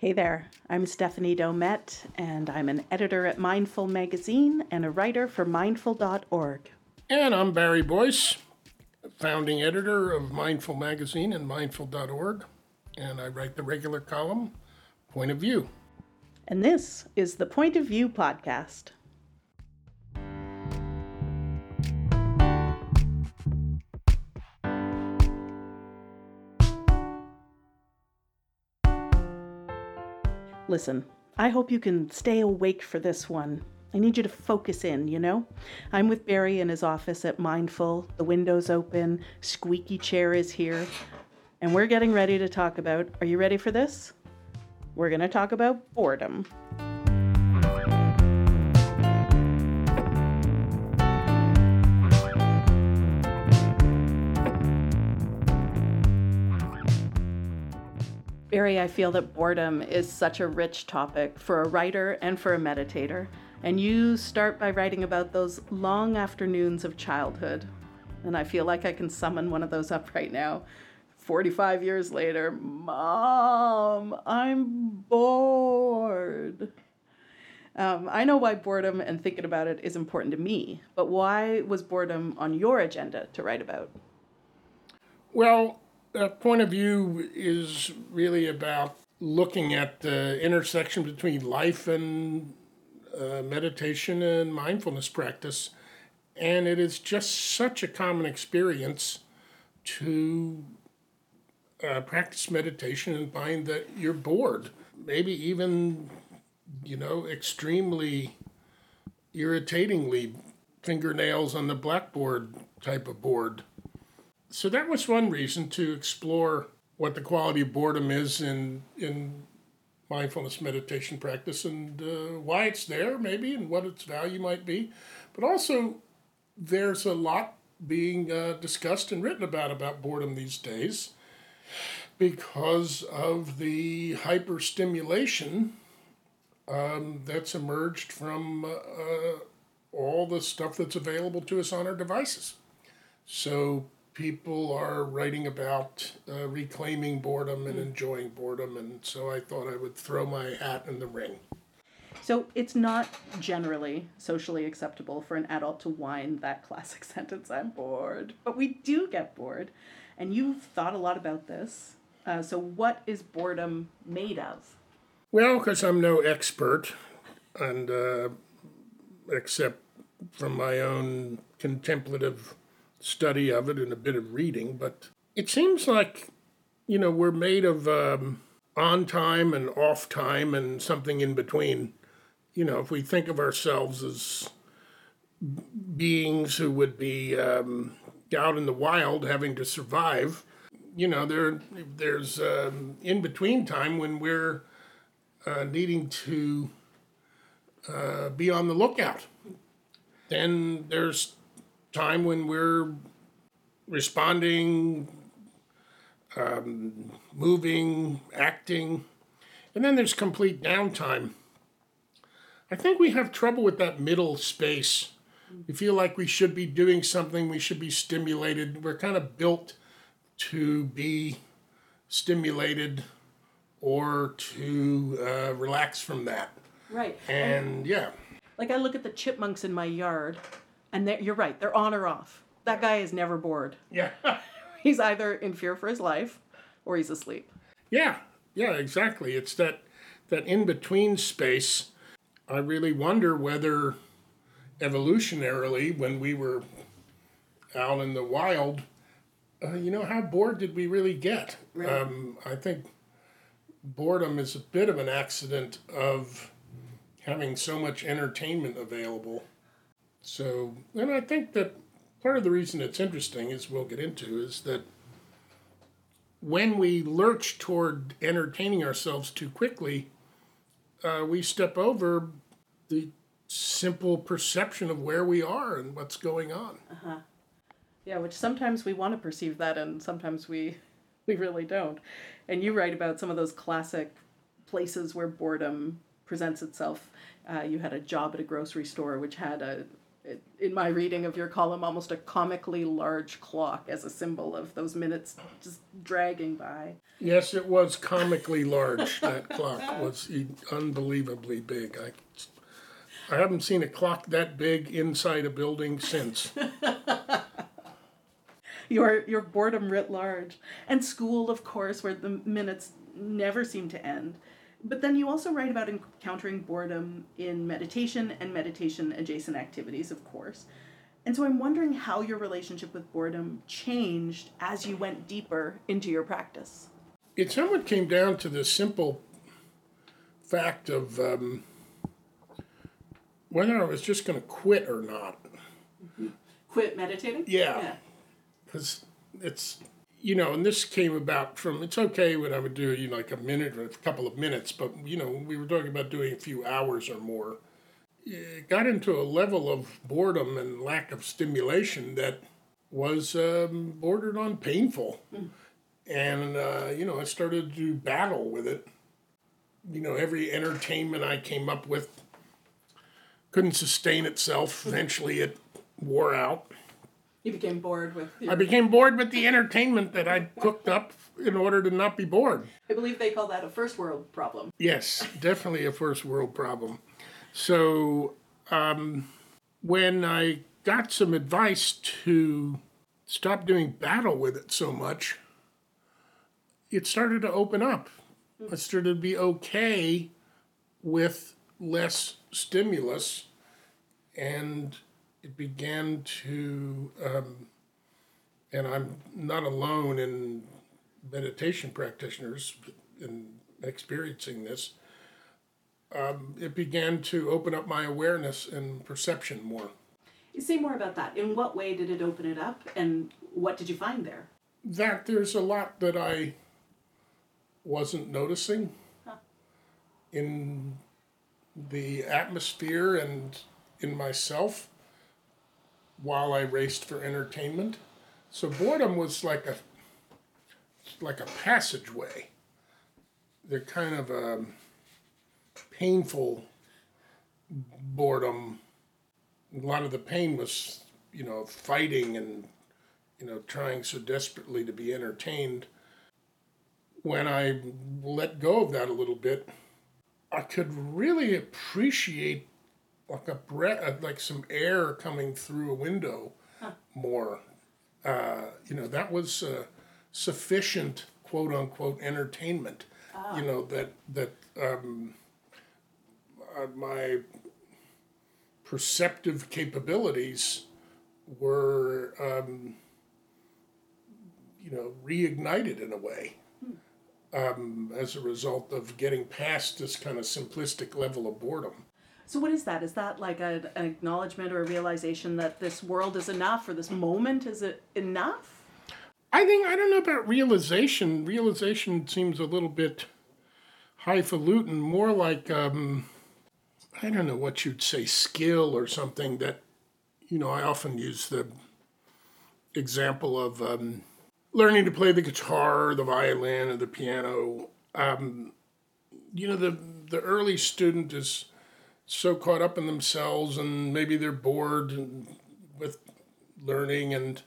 Hey there, I'm Stephanie Domet, and I'm an editor at Mindful Magazine and a writer for mindful.org. And I'm Barry Boyce, founding editor of Mindful Magazine and mindful.org, and I write the regular column, Point of View. And this is the Point of View podcast. Listen, I hope you can stay awake for this one. I need you to focus in, you know? I'm with Barry in his office at Mindful. The window's open, squeaky chair is here, and we're getting ready to talk about are you ready for this? We're going to talk about boredom. I feel that boredom is such a rich topic for a writer and for a meditator. And you start by writing about those long afternoons of childhood. And I feel like I can summon one of those up right now. 45 years later, Mom, I'm bored. Um, I know why boredom and thinking about it is important to me, but why was boredom on your agenda to write about? Well, a point of view is really about looking at the intersection between life and uh, meditation and mindfulness practice. And it is just such a common experience to uh, practice meditation and find that you're bored. Maybe even, you know, extremely irritatingly fingernails on the blackboard type of bored so that was one reason to explore what the quality of boredom is in in mindfulness meditation practice and uh, why it's there maybe and what its value might be. But also there's a lot being uh, discussed and written about about boredom these days because of the hyperstimulation um, that's emerged from uh, all the stuff that's available to us on our devices. So people are writing about uh, reclaiming boredom and enjoying boredom, and so I thought I would throw my hat in the ring. So it's not generally socially acceptable for an adult to whine that classic sentence, I'm bored. But we do get bored. And you've thought a lot about this. Uh, so, what is boredom made of? Well, because I'm no expert, and uh, except from my own contemplative study of it and a bit of reading, but it seems like, you know, we're made of um, on time and off time and something in between. You know, if we think of ourselves as beings who would be um, out in the wild having to survive, you know, there there's um, in between time when we're uh, needing to uh, be on the lookout. Then there's time when we're responding, um, moving, acting, and then there's complete downtime. I think we have trouble with that middle space. We feel like we should be doing something, we should be stimulated. We're kind of built to be stimulated or to uh, relax from that. Right. And yeah. Like I look at the chipmunks in my yard and you're right, they're on or off. That guy is never bored. Yeah. he's either in fear for his life or he's asleep. Yeah, yeah, exactly. It's that that in between space. I really wonder whether evolutionarily, when we were out in the wild, uh, you know, how bored did we really get? Right. Um, I think boredom is a bit of an accident of having so much entertainment available. So, and I think that part of the reason it's interesting, as we'll get into, is that when we lurch toward entertaining ourselves too quickly, uh, we step over the simple perception of where we are and what's going on. Uh-huh. Yeah, which sometimes we want to perceive that, and sometimes we we really don't. And you write about some of those classic places where boredom presents itself. Uh, you had a job at a grocery store which had a it, in my reading of your column, almost a comically large clock as a symbol of those minutes just dragging by. Yes, it was comically large. That clock was unbelievably big. I, I haven't seen a clock that big inside a building since. your your boredom writ large, and school, of course, where the minutes never seem to end. But then you also write about encountering boredom in meditation and meditation adjacent activities, of course. And so I'm wondering how your relationship with boredom changed as you went deeper into your practice. It somewhat came down to the simple fact of um, whether I was just going to quit or not. Quit meditating? Yeah. Because yeah. it's you know, and this came about from it's okay when I would do you know like a minute or a couple of minutes, but you know we were talking about doing a few hours or more. It got into a level of boredom and lack of stimulation that was um, bordered on painful, mm. and uh, you know I started to battle with it. You know, every entertainment I came up with couldn't sustain itself. Eventually, it wore out you became bored with. Your... I became bored with the entertainment that I cooked up in order to not be bored. I believe they call that a first world problem. Yes, definitely a first world problem. So um, when I got some advice to stop doing battle with it so much, it started to open up. I started to be okay with less stimulus and it began to, um, and I'm not alone in meditation practitioners in experiencing this. Um, it began to open up my awareness and perception more. You say more about that. In what way did it open it up, and what did you find there? That there's a lot that I wasn't noticing huh. in the atmosphere and in myself while I raced for entertainment. So boredom was like a like a passageway. They're kind of a um, painful boredom. A lot of the pain was, you know, fighting and you know trying so desperately to be entertained. When I let go of that a little bit, I could really appreciate like a breath, uh, like some air coming through a window huh. more. Uh, you know, that was uh, sufficient quote unquote entertainment. Oh. You know that that um, uh, my perceptive capabilities were um, you know reignited in a way. Hmm. Um, as a result of getting past this kind of simplistic level of boredom. So what is that? Is that like a, an acknowledgement or a realization that this world is enough or this moment is it enough? I think I don't know about realization. Realization seems a little bit highfalutin, more like um, I don't know what you'd say, skill or something that you know. I often use the example of um, learning to play the guitar, or the violin, or the piano. Um, you know, the the early student is so caught up in themselves and maybe they're bored with learning. And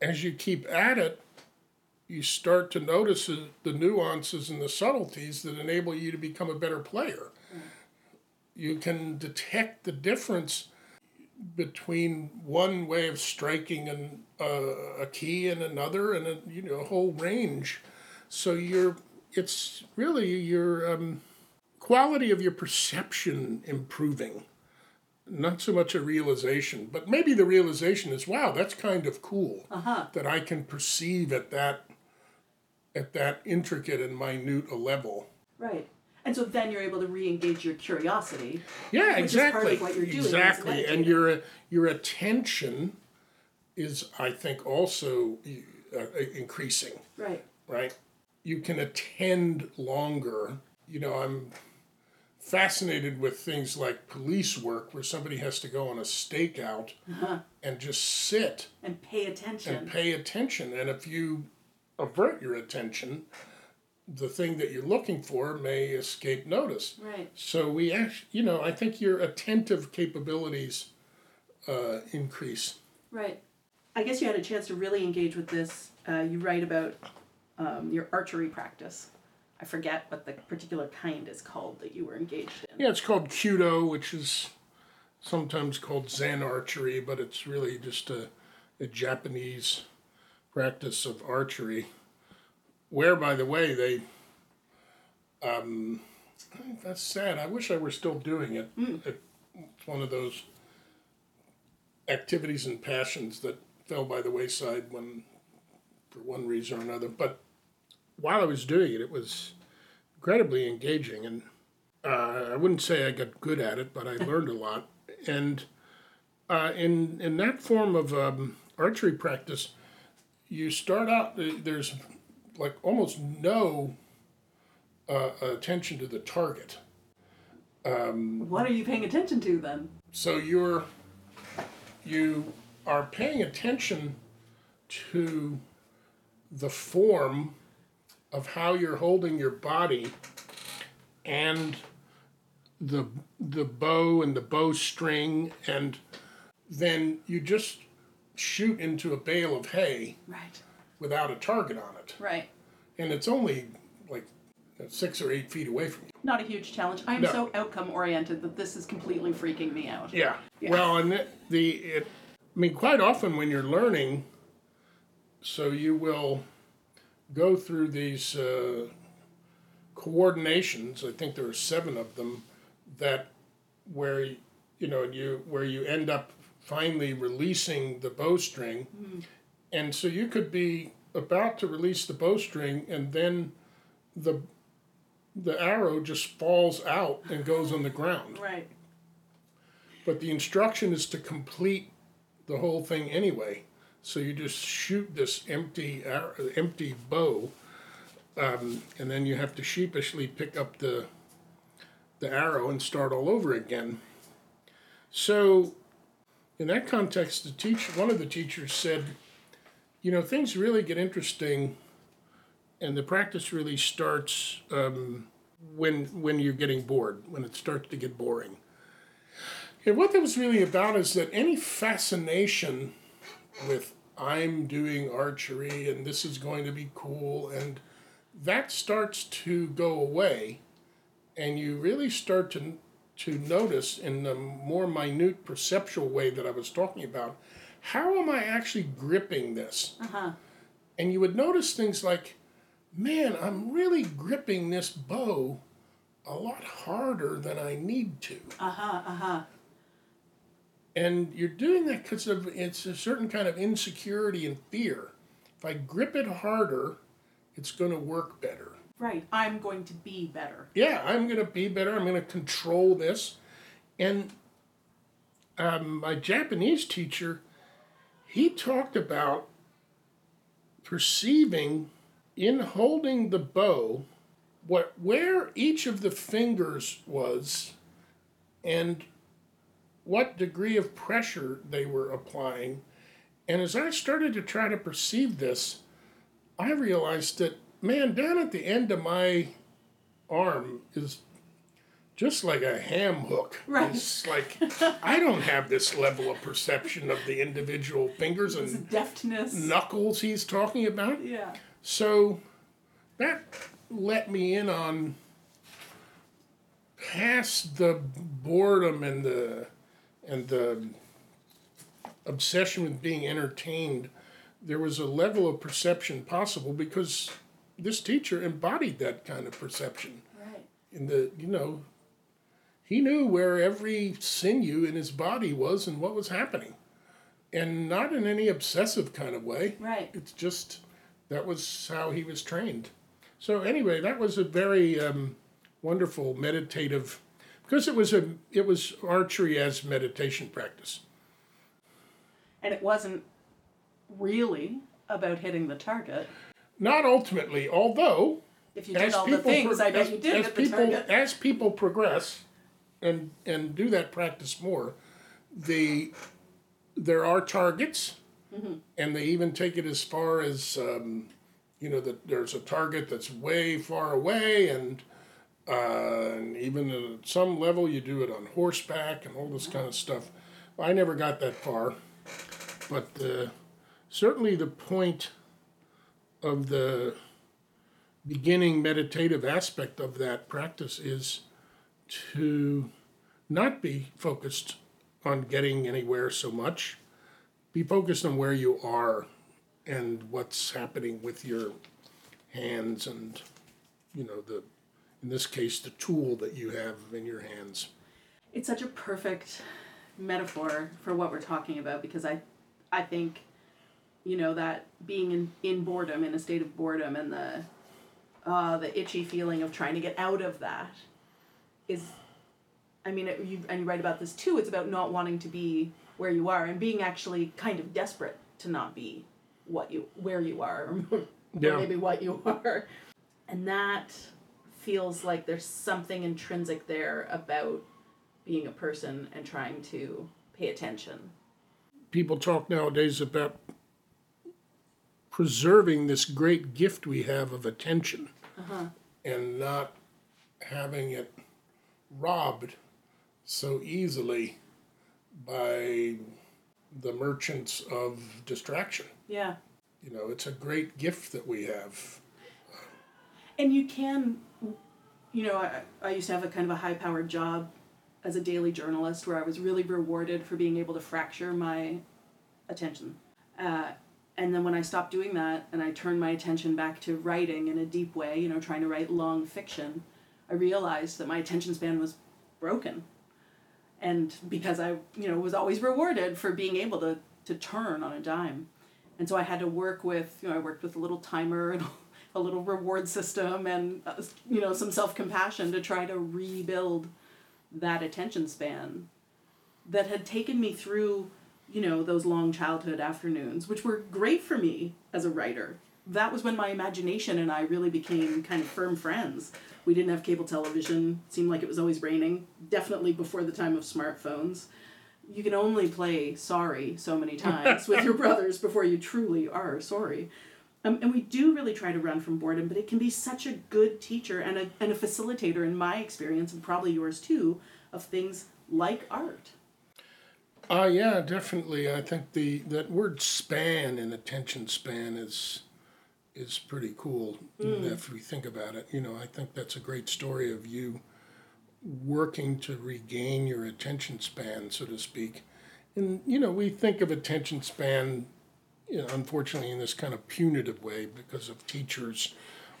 as you keep at it you start to notice the nuances and the subtleties that enable you to become a better player. You can detect the difference between one way of striking an, uh, a key and another and a you know a whole range. So you're it's really you're um, quality of your perception improving. Not so much a realization, but maybe the realization is, wow, that's kind of cool uh-huh. that I can perceive at that at that intricate and minute a level. Right. And so then you're able to re-engage your curiosity. Yeah, exactly. exactly, and your your attention is, I think, also uh, increasing. Right. Right. You can attend longer. You know, I'm fascinated with things like police work where somebody has to go on a stakeout uh-huh. and just sit and pay attention and pay attention and if you avert your attention the thing that you're looking for may escape notice. Right. So we actually, you know, I think your attentive capabilities uh, increase. Right. I guess you had a chance to really engage with this. Uh, you write about um, your archery practice. I forget what the particular kind is called that you were engaged in. Yeah, it's called Kyudo, which is sometimes called Zen archery, but it's really just a, a Japanese practice of archery. Where, by the way, they. Um, that's sad. I wish I were still doing it. it. It's one of those activities and passions that fell by the wayside when, for one reason or another. But while I was doing it, it was incredibly engaging, and uh, I wouldn't say I got good at it, but I learned a lot. And uh, in in that form of um, archery practice, you start out. There's like almost no uh, attention to the target. What are you paying attention to then? So you're you are paying attention to the form of how you're holding your body and the the bow and the bowstring and then you just shoot into a bale of hay Right. without a target on it Right. and it's only like six or eight feet away from you Not a huge challenge. I'm No. so outcome oriented that this is completely freaking me out. Yeah. Well, and the, the it, I mean, quite often when you're learning, so you will go through these uh, coordinations. I think there are seven of them that where you know you where you end up finally releasing the bowstring, and so you could be about to release the bowstring, and then the the arrow just falls out and goes on the ground Right. but the instruction is to complete the whole thing anyway. So you just shoot this empty ar- empty bow, um, and then you have to sheepishly pick up the the arrow and start all over again. So, in that context, the teacher, one of the teachers said, "You know, things really get interesting, and the practice really starts um, when when you're getting bored, when it starts to get boring." And what that was really about is that any fascination with I'm doing archery and this is going to be cool, and that starts to go away, and you really start to to notice in the more minute perceptual way that I was talking about, how am I actually gripping this? Uh huh. And you would notice things like, man, I'm really gripping this bow a lot harder than I need to. Uh huh, uh huh. And you're doing that because of it's a certain kind of insecurity and fear. If I grip it harder, it's going to work better. Right. I'm going to be better. Yeah, I'm going to be better. I'm going to control this. And um, my Japanese teacher, he talked about perceiving in holding the bow what where each of the fingers was and what degree of pressure they were applying. And as I started to try to perceive this, I realized that, man, down at the end of my arm is just like a ham hook. Right. It's like I don't have this level of perception of the individual fingers and deftness. knuckles he's talking about. Yeah. So that let me in on past the boredom and the and the obsession with being entertained. There was a level of perception possible because this teacher embodied that kind of perception. Right. In the you know, he knew where every sinew in his body was and what was happening, and not in any obsessive kind of way. Right. It's just that was how he was trained. So anyway, that was a very um, wonderful meditative, because it was a it was archery as meditation practice. And it wasn't really about hitting the target. Not ultimately, although If you did as all the people things, pro- I bet as, you did as people target. as people progress and and do that practice more, the there are targets, Mm-hmm. and they even take it as far as um, you know that there's a target that's way far away and uh, and even at some level you do it on horseback and all this kind of stuff. I never got that far but uh, certainly the point of the beginning meditative aspect of that practice is to not be focused on getting anywhere so much. Be focused on where you are and what's happening with your hands and you know the in this case the tool that you have in your hands It's such a perfect metaphor for what we're talking about because I I think you know that being in, in boredom in a state of boredom and the uh, the itchy feeling of trying to get out of that is I mean it, you and you write about this too it's about not wanting to be where you are and being actually kind of desperate to not be what you where you are or Yeah. maybe what you are and that feels like there's something intrinsic there about being a person and trying to pay attention people talk nowadays about preserving this great gift we have of attention uh-huh. and not having it robbed so easily by the merchants of distraction. yeah You know, it's a great gift that we have. And you can you know I, I used to have a kind of a high powered job as a daily journalist where i was really rewarded for being able to fracture my attention. Uh, and then when i stopped doing that and i turned my attention back to writing in a deep way you know trying to write long fiction i realized that my attention span was broken. And because i you know was always rewarded for being able to to turn on a dime. And so I had to work with, you know, I worked with a little timer and a little reward system and, uh, you know, some self compassion to try to rebuild that attention span that had taken me through, you know, those long childhood afternoons, which were great for me as a writer. That was when my imagination and I really became kind of firm friends. We didn't have cable television, seemed like it was always raining, definitely before the time of smartphones you can only play sorry so many times with your brothers before you truly are sorry. Um, and we do really try to run from boredom, but it can be such a good teacher and a, and a facilitator, in my experience, and probably yours too, of things like art. Uh, yeah, definitely. I think the that word span and attention span is is pretty cool if we think about it. You know, I think that's a great story of you working to regain your attention span, so to speak. And you know, we think of attention span, you know, unfortunately, in this kind of punitive way because of teachers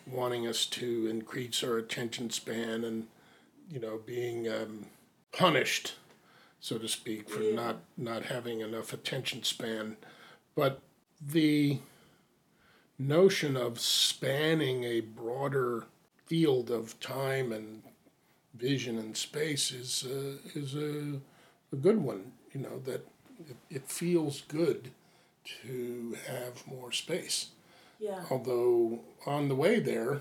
wanting us to increase our attention span and you know being um, punished so to speak, for not not having enough attention span. But the notion of spanning a broader field of time and vision and space is uh, is a, a good one. You know that it, it feels good to have more space. Yeah. Although on the way there,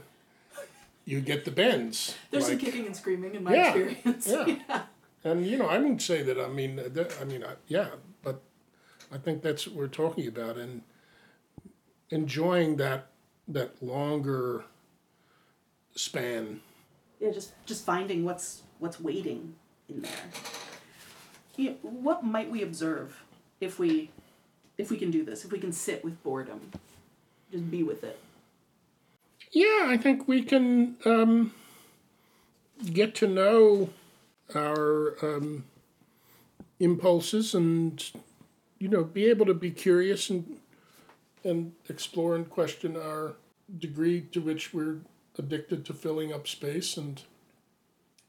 you get the bends. There's some kicking and screaming in my Yeah, experience. yeah. And you know, I wouldn't say that. I mean, I mean, I, yeah, but I think that's what we're talking about, and enjoying that that longer span. yeah just just finding what's what's waiting in there you know, what might we observe if we if we can do this if we can sit with boredom. Just be with it. Yeah, I think we can um, get to know our um, impulses and you know be able to be curious and and explore and question our degree to which we're addicted to filling up space and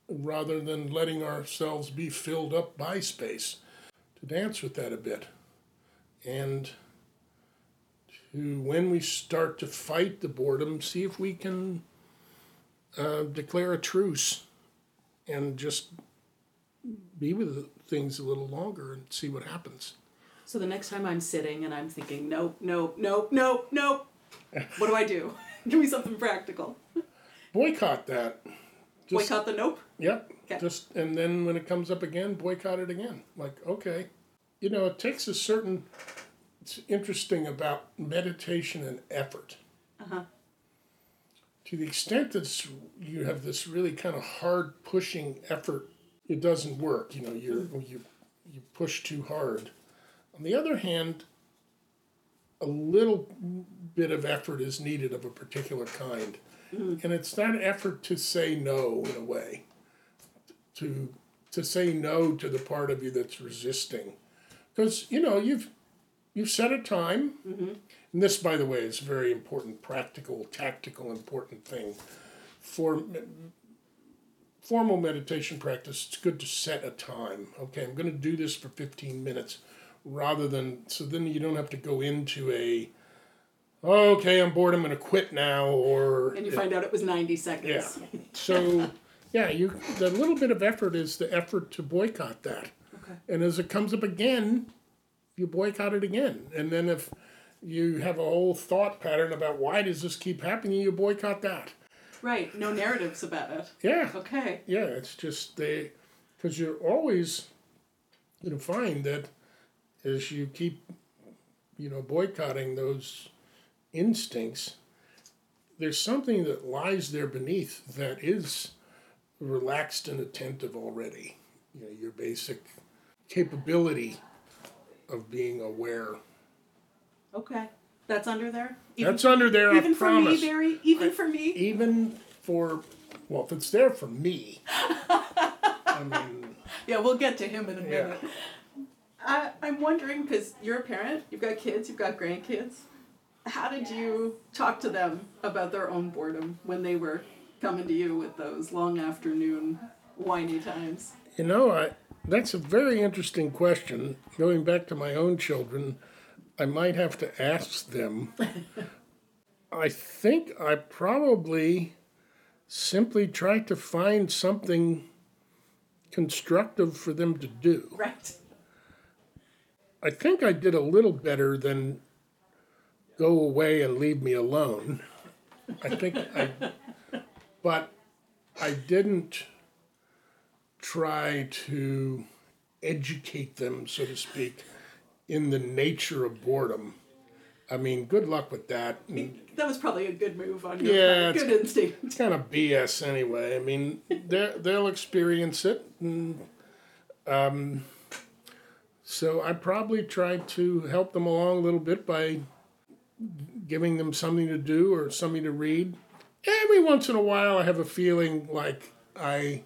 rather than letting ourselves be filled up by space. To dance with that a bit and to when we start to fight the boredom, see if we can uh, declare a truce and just be with things a little longer and see what happens. so the next time i'm sitting and i'm thinking nope nope nope nope nope what do i do give me something practical Boycott that. Just, boycott the nope Yep. Okay. Just and then when it comes up again, boycott it again. Like okay, you know, it takes a certain. It's interesting about meditation and effort. Uh-huh. to the extent that you have this really kind of hard pushing effort, it doesn't work. You know, you you you push too hard. On the other hand, a little bit of effort is needed of a particular kind, mm-hmm. and it's that effort to say no in a way, to to say no to the part of you that's resisting, because you know you've you've set a time. Mm-hmm and this, by the way, is a very important, practical, tactical, important thing. For formal meditation practice, it's good to set a time. Okay, I'm going to do this for 15 minutes rather than, so then you don't have to go into a, okay, I'm bored, I'm going to quit now, or. And you find out it was 90 seconds. Yeah. So, yeah, you the little bit of effort is the effort to boycott that. Okay. And as it comes up again, you boycott it again. And then if you have a whole thought pattern about why does this keep happening, you boycott that. Right. No narratives about it. Yeah. Okay. Yeah, it's just they, because you're always going to find that as you keep, you know, boycotting those instincts, there's something that lies there beneath that is relaxed and attentive already. You know, your basic capability of being aware Okay, that's under there. Even, That's under there. even I for promise. me, Barry. Even for me. Even for well, if it's there for me, I mean, Yeah, we'll get to him in a Yeah. minute. I, I'm wondering because you're a parent, you've got kids, you've got grandkids. How did you talk to them about their own boredom when they were coming to you with those long afternoon whiny times? you know, I that's a very interesting question. Going back to my own children, I might have to ask them. I think I probably simply tried to find something constructive for them to do. Right. I think I did a little better than go away and leave me alone. I think I, but I didn't try to educate them, so to speak, in the nature of boredom. I mean, good luck with that. And That was probably a good move on your Yeah, part. it's- Good instinct. it's kind of BS anyway. I mean, they they'll experience it, and um, so I probably tried to help them along a little bit by giving them something to do or something to read. Every once in a while, I have a feeling like I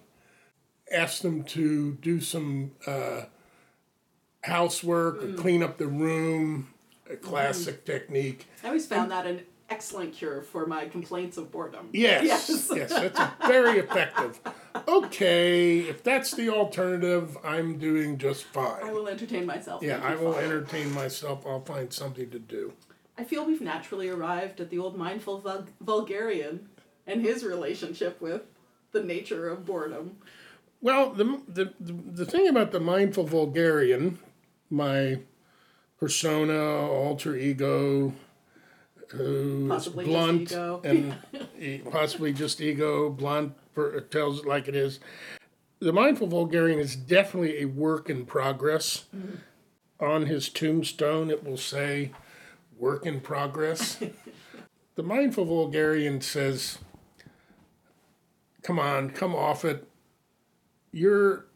ask them to do some uh, housework or clean up the room, a classic technique. I always found that an excellent cure for my complaints of boredom. Yes, Yes. yes, that's a very effective. Okay, if that's the alternative, I'm doing just fine. I will entertain myself. Yeah, I will Father. entertain myself. I'll find something to do. I feel we've naturally arrived at the old mindful vul- vulgarian and his relationship with the nature of boredom. Well, the, the, the, thing about the mindful vulgarian, my persona, alter ego, who's Possibly blunt and possibly just ego, blunt, tells it like it is. The mindful vulgarian is definitely a work in progress. Mm-hmm. On his tombstone, it will say, work in progress. the mindful vulgarian says, come on, come off it. You're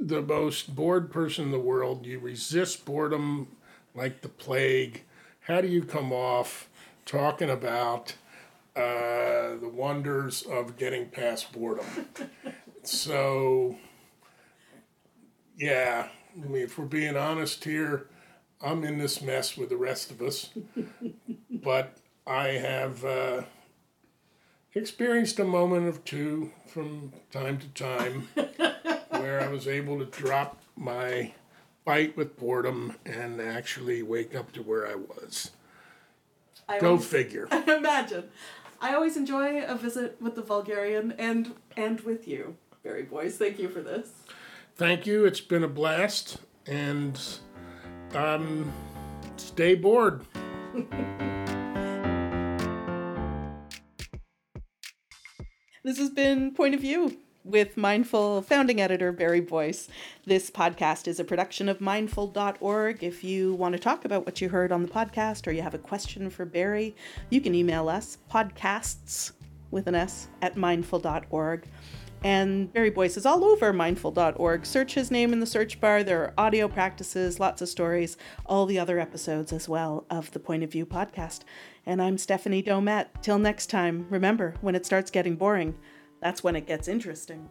the most bored person in the world. You resist boredom like the plague. How do you come off talking about uh, the wonders of getting past boredom? so, yeah, I mean, if we're being honest here, I'm in this mess with the rest of us. but I have uh, experienced a moment of two from time to time where I was able to drop my fight with boredom and actually wake up to where I was. I Go always- figure. Imagine. I always enjoy a visit with the vulgarian and and with you, Barry Boyce. Thank you for this. Thank you. It's been a blast. And um, stay bored. This has been Point of View with Mindful founding editor Barry Boyce. This podcast is a production of mindful.org. If you want to talk about what you heard on the podcast or you have a question for Barry, you can email us podcasts with an S at mindful.org. And Barry Boyce is all over mindful.org. Search his name in the search bar. There are audio practices, lots of stories, all the other episodes as well of the Point of View podcast. And I'm Stephanie Domet. Till next time, remember, when it starts getting boring, that's when it gets interesting.